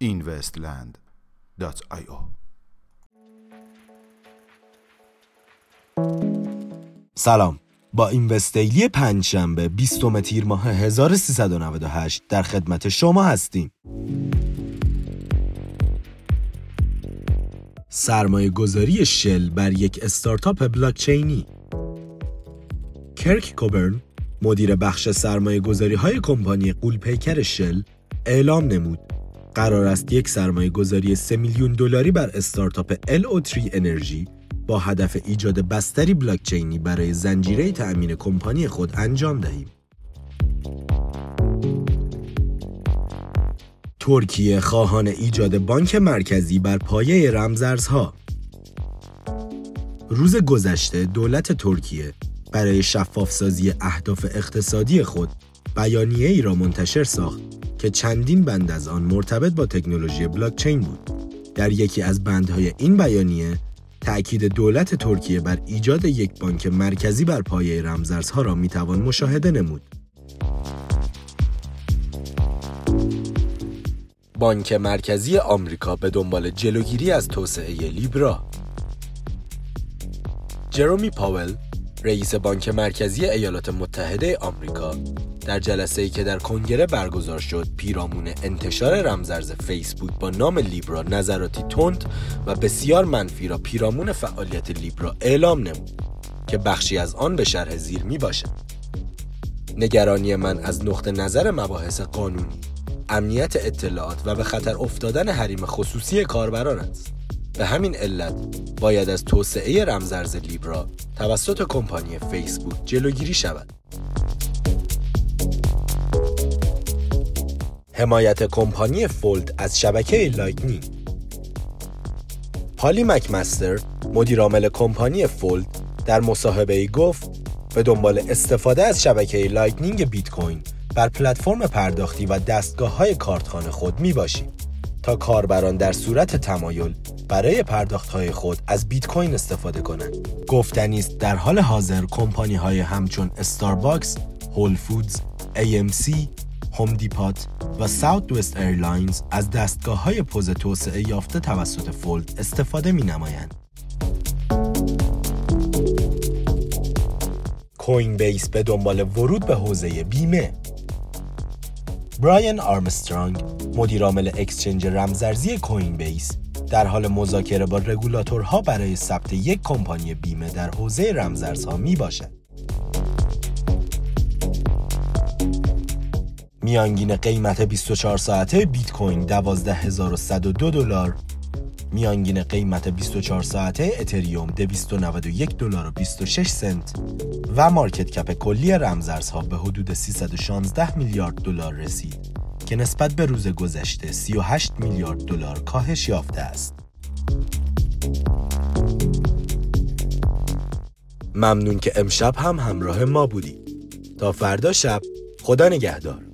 investland.io سلام. با این وستیلی پنجشنبه 20 تیر ماه 1398 در خدمت شما هستیم. سرمایه گذاری شل بر یک استارتاپ بلاکچینی کرک کوبرن مدیر بخش سرمایه گذاری های کمپانی قولپیکر شل اعلام نمود قرار است یک سرمایه گذاری 3 میلیون دلاری بر استارتاپ LO3 انرژی با هدف ایجاد بستری بلاکچینی برای زنجیره تأمین کمپانی خود انجام دهیم. ترکیه خواهان ایجاد بانک مرکزی بر پایه رمزارزها روز گذشته دولت ترکیه برای شفافسازی اهداف اقتصادی خود بیانیه ای را منتشر ساخت که چندین بند از آن مرتبط با تکنولوژی بلاکچین بود. در یکی از بندهای این بیانیه تأکید دولت ترکیه بر ایجاد یک بانک مرکزی بر پایه رمزارزها را می‌توان مشاهده نمود. بانک مرکزی آمریکا به دنبال جلوگیری از توسعه لیبرا جرومی پاول رئیس بانک مرکزی ایالات متحده آمریکا در جلسه ای که در کنگره برگزار شد پیرامون انتشار رمزرز فیسبوک با نام لیبرا نظراتی تند و بسیار منفی را پیرامون فعالیت لیبرا اعلام نمود که بخشی از آن به شرح زیر می باشد. نگرانی من از نقطه نظر مباحث قانونی، امنیت اطلاعات و به خطر افتادن حریم خصوصی کاربران است. به همین علت باید از توسعه رمزارز لیبرا توسط کمپانی فیسبوک جلوگیری شود. حمایت کمپانی فولد از شبکه لایتنینگ پالی مکمستر مدیرعامل کمپانی فولد در مصاحبه گفت به دنبال استفاده از شبکه لایتنینگ بیت کوین بر پلتفرم پرداختی و دستگاه های کارتخوان خود می باشیم تا کاربران در صورت تمایل برای پرداخت های خود از بیت کوین استفاده کنند. گفتنی است در حال حاضر کمپانی های همچون استارباکس، هول فودز، AMC، هوم دیپات و ساوت وست ایرلاینز از دستگاه های پوز توسعه یافته توسط فولد استفاده می نمایند. کوین بیس به دنبال ورود به حوزه بیمه براین آرمسترانگ مدیرعامل اکسچنج رمزارزی کوین بیس در حال مذاکره با رگولاتورها برای ثبت یک کمپانی بیمه در حوزه رمزارزها می باشد. میانگین قیمت 24 ساعته بیت کوین 12102 دلار میانگین قیمت 24 ساعته اتریوم 291 دلار و 26 سنت و مارکت کپ کلی رمزارزها به حدود 316 میلیارد دلار رسید که نسبت به روز گذشته 38 میلیارد دلار کاهش یافته است. ممنون که امشب هم همراه ما بودید. تا فردا شب خدا نگهدار.